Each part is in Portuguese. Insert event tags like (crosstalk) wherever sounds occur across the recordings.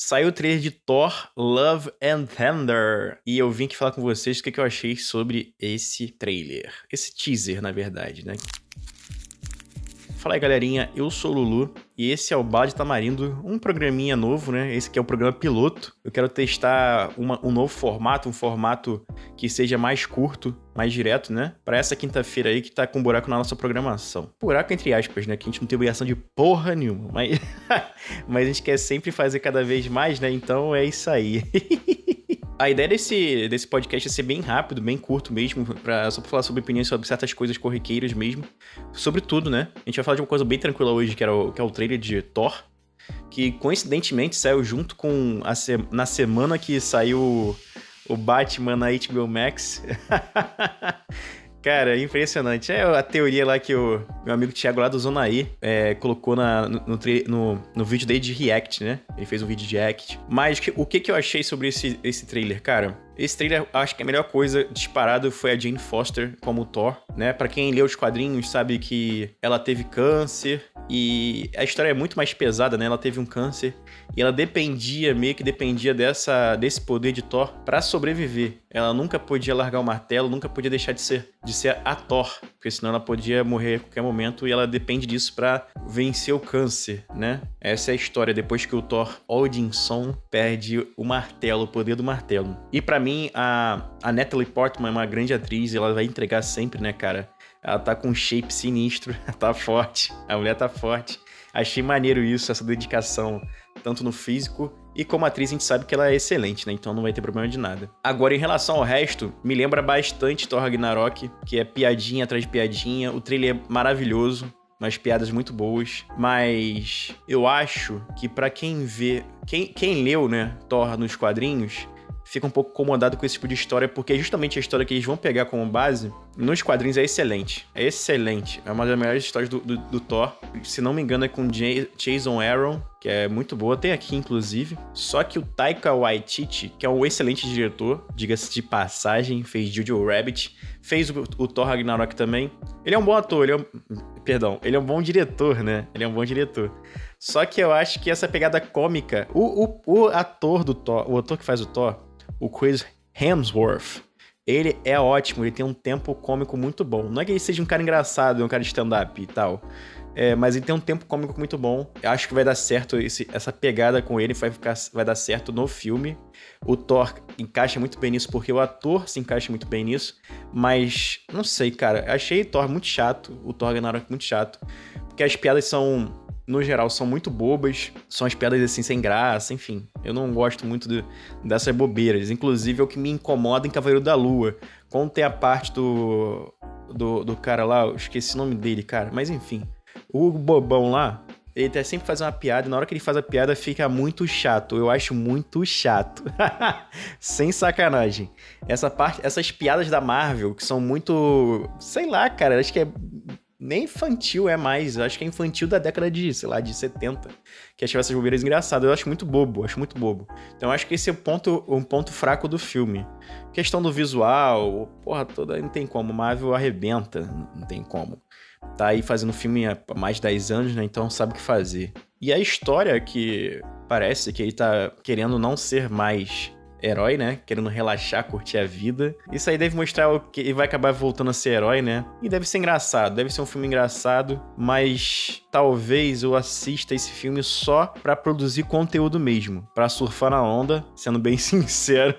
Saiu o trailer de Thor Love and Thunder. E eu vim aqui falar com vocês o que, eu achei sobre esse trailer. Esse teaser, na verdade, né? Fala aí, galerinha. Eu sou o Lulu e esse é o Balde Tamarindo, um programinha novo, né? Esse aqui é o programa piloto. Eu quero testar uma, um novo formato, um formato que seja mais curto, mais direto, né? Para essa quinta-feira aí que tá com buraco na nossa programação. Buraco entre aspas, né? Que a gente não tem obrigação de porra nenhuma, mas, (laughs) mas a gente quer sempre fazer cada vez mais, né? Então é isso aí. (laughs) A ideia desse, desse podcast é ser bem rápido, bem curto mesmo, pra, só pra falar sobre opiniões sobre certas coisas corriqueiras mesmo. Sobre tudo, né? A gente vai falar de uma coisa bem tranquila hoje, que, era o, que é o trailer de Thor, que coincidentemente saiu junto com a se, na semana que saiu o Batman na HBO Max. (laughs) Cara, impressionante. É a teoria lá que o meu amigo Thiago lá do Zona E é, colocou na, no, no, no, vídeo dele de React, né? Ele fez um vídeo de React. Mas o que, que eu achei sobre esse, esse trailer, cara? Esse trailer, acho que a melhor coisa disparado foi a Jane Foster como Thor, né? Para quem leu os quadrinhos sabe que ela teve câncer e a história é muito mais pesada, né? Ela teve um câncer e ela dependia, meio que dependia dessa desse poder de Thor para sobreviver. Ela nunca podia largar o martelo, nunca podia deixar de ser de ser a Thor, porque senão ela podia morrer a qualquer momento e ela depende disso para vencer o câncer, né? Essa é a história depois que o Thor Odinson perde o martelo, o poder do martelo. E para mim a a Natalie Portman é uma grande atriz, ela vai entregar sempre, né, cara? Ela tá com um shape sinistro, (laughs) tá forte, a mulher tá forte. Achei maneiro isso, essa dedicação, tanto no físico e como atriz a gente sabe que ela é excelente, né? Então não vai ter problema de nada. Agora, em relação ao resto, me lembra bastante Thor Ragnarok, que é piadinha atrás de piadinha. O trailer é maravilhoso umas piadas muito boas, mas eu acho que para quem vê, quem, quem leu, né, Thor nos quadrinhos, fica um pouco incomodado com esse tipo de história, porque é justamente a história que eles vão pegar como base nos quadrinhos é excelente. É excelente. É uma das melhores histórias do, do, do Thor. Se não me engano, é com Jason Aaron, que é muito boa. Tem aqui, inclusive. Só que o Taika Waititi, que é um excelente diretor, diga-se de passagem, fez Jojo Rabbit, fez o, o, Thor Ragnarok também. Ele é um bom ator, ele é um... Perdão, ele é um bom diretor, né? Ele é um bom diretor. Só que eu acho que essa pegada cômica... O, o, o ator do Thor, o ator que faz o Thor, o Chris Hemsworth. Ele é ótimo, ele tem um tempo cômico muito bom. Não é que ele seja um cara engraçado, um cara de stand-up e tal. É, mas ele tem um tempo cômico muito bom. Eu acho que vai dar certo esse, essa pegada com ele, vai, ficar, vai dar certo no filme. O Thor encaixa muito bem nisso, porque o ator se encaixa muito bem nisso. Mas, não sei, cara. Achei Thor muito chato, o Thor Ragnarok muito chato. Porque as piadas são no geral, são muito bobas, são as piadas assim sem graça, enfim. Eu não gosto muito de, dessas bobeiras. Inclusive, é o que me incomoda em Cavaleiro da Lua. Quando tem a parte do, do, do cara lá, eu esqueci o nome dele, cara, mas enfim. O bobão lá, ele tá sempre fazendo uma piada e na hora que ele faz a piada fica muito chato. Eu acho muito chato. (laughs) Sem sacanagem. Essa parte, essas piadas da Marvel que são muito, sei lá, cara, acho que é nem infantil é mais, eu acho que é infantil da década de, sei lá, de 70, que achava essas bobeiras engraçadas. Eu acho muito bobo, acho muito bobo. Então eu acho que esse é o ponto, um ponto fraco do filme. Questão do visual, porra toda, não tem como. Marvel arrebenta, não tem como. Tá aí fazendo filme há mais de 10 anos, né? Então sabe o que fazer. E a história que parece que ele tá querendo não ser mais herói, né? Querendo relaxar, curtir a vida. Isso aí deve mostrar o que ele vai acabar voltando a ser herói, né? E deve ser engraçado, deve ser um filme engraçado, mas talvez eu assista esse filme só para produzir conteúdo mesmo, para surfar na onda, sendo bem (laughs) sincero.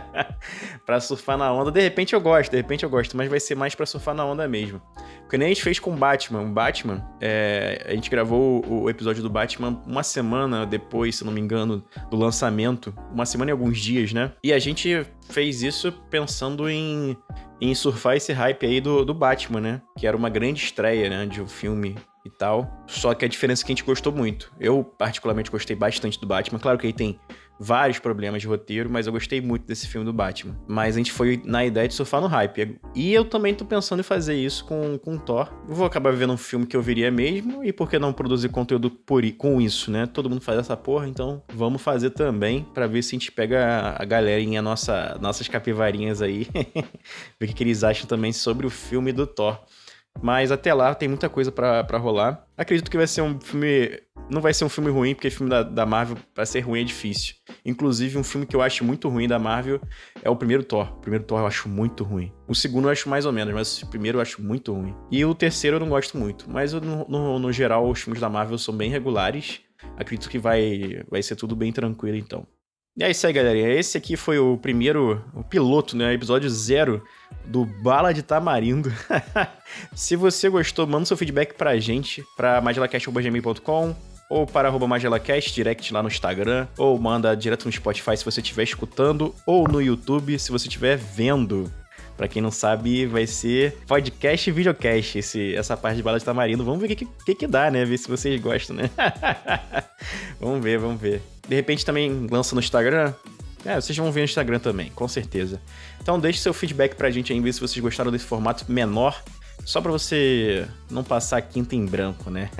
(laughs) pra surfar na onda. De repente eu gosto, de repente eu gosto, mas vai ser mais pra surfar na onda mesmo. Porque nem a gente fez com o Batman. O Batman, é, a gente gravou o episódio do Batman uma semana depois, se não me engano, do lançamento. Uma semana e alguns dias, né? E a gente fez isso pensando em, em surfar esse hype aí do, do Batman, né? Que era uma grande estreia, né? De um filme e tal. Só que a diferença é que a gente gostou muito. Eu, particularmente, gostei bastante do Batman. Claro que ele tem vários problemas de roteiro, mas eu gostei muito desse filme do Batman. Mas a gente foi na ideia de surfar no hype. E eu também tô pensando em fazer isso com, com Thor. Eu vou acabar vendo um filme que eu viria mesmo, e por que não produzir conteúdo por, com isso, né? Todo mundo faz essa porra, então vamos fazer também para ver se a gente pega a galerinha, nossa, nossas capivarinhas aí, (laughs) ver o que, que eles acham também sobre o filme do Thor. Mas até lá tem muita coisa para rolar. Acredito que vai ser um filme. Não vai ser um filme ruim, porque filme da, da Marvel, pra ser ruim, é difícil. Inclusive, um filme que eu acho muito ruim da Marvel é o primeiro Thor. O primeiro Thor eu acho muito ruim. O segundo eu acho mais ou menos, mas o primeiro eu acho muito ruim. E o terceiro eu não gosto muito. Mas no, no, no geral, os filmes da Marvel são bem regulares. Acredito que vai, vai ser tudo bem tranquilo, então. E é isso aí, galerinha. Esse aqui foi o primeiro, o piloto, né? Episódio zero do Bala de Tamarindo. (laughs) Se você gostou, manda seu feedback pra gente, pra magelacast.gmail.com ou para arroba magelacast, direct lá no Instagram, ou manda direto no Spotify se você estiver escutando, ou no YouTube se você estiver vendo. Pra quem não sabe, vai ser podcast e videocast, esse, essa parte de bala de tamarindo. Vamos ver o que, que, que dá, né? Ver se vocês gostam, né? (laughs) vamos ver, vamos ver. De repente também lança no Instagram. É, vocês vão ver no Instagram também, com certeza. Então deixe seu feedback pra gente aí, ver se vocês gostaram desse formato menor. Só pra você não passar quinta em branco, né?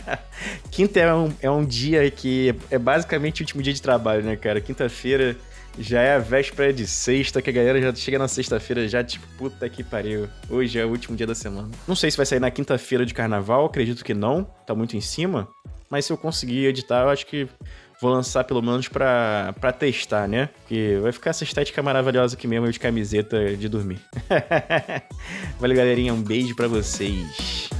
(laughs) quinta é um, é um dia que é basicamente o último dia de trabalho, né, cara? Quinta-feira já é a véspera de sexta, que a galera já chega na sexta-feira já, tipo, puta que pariu. Hoje é o último dia da semana. Não sei se vai sair na quinta-feira de carnaval, acredito que não. Tá muito em cima. Mas se eu conseguir editar, eu acho que vou lançar pelo menos pra, pra testar, né? Porque vai ficar essa estética maravilhosa aqui mesmo, eu de camiseta de dormir. (laughs) Valeu, galerinha. Um beijo para vocês.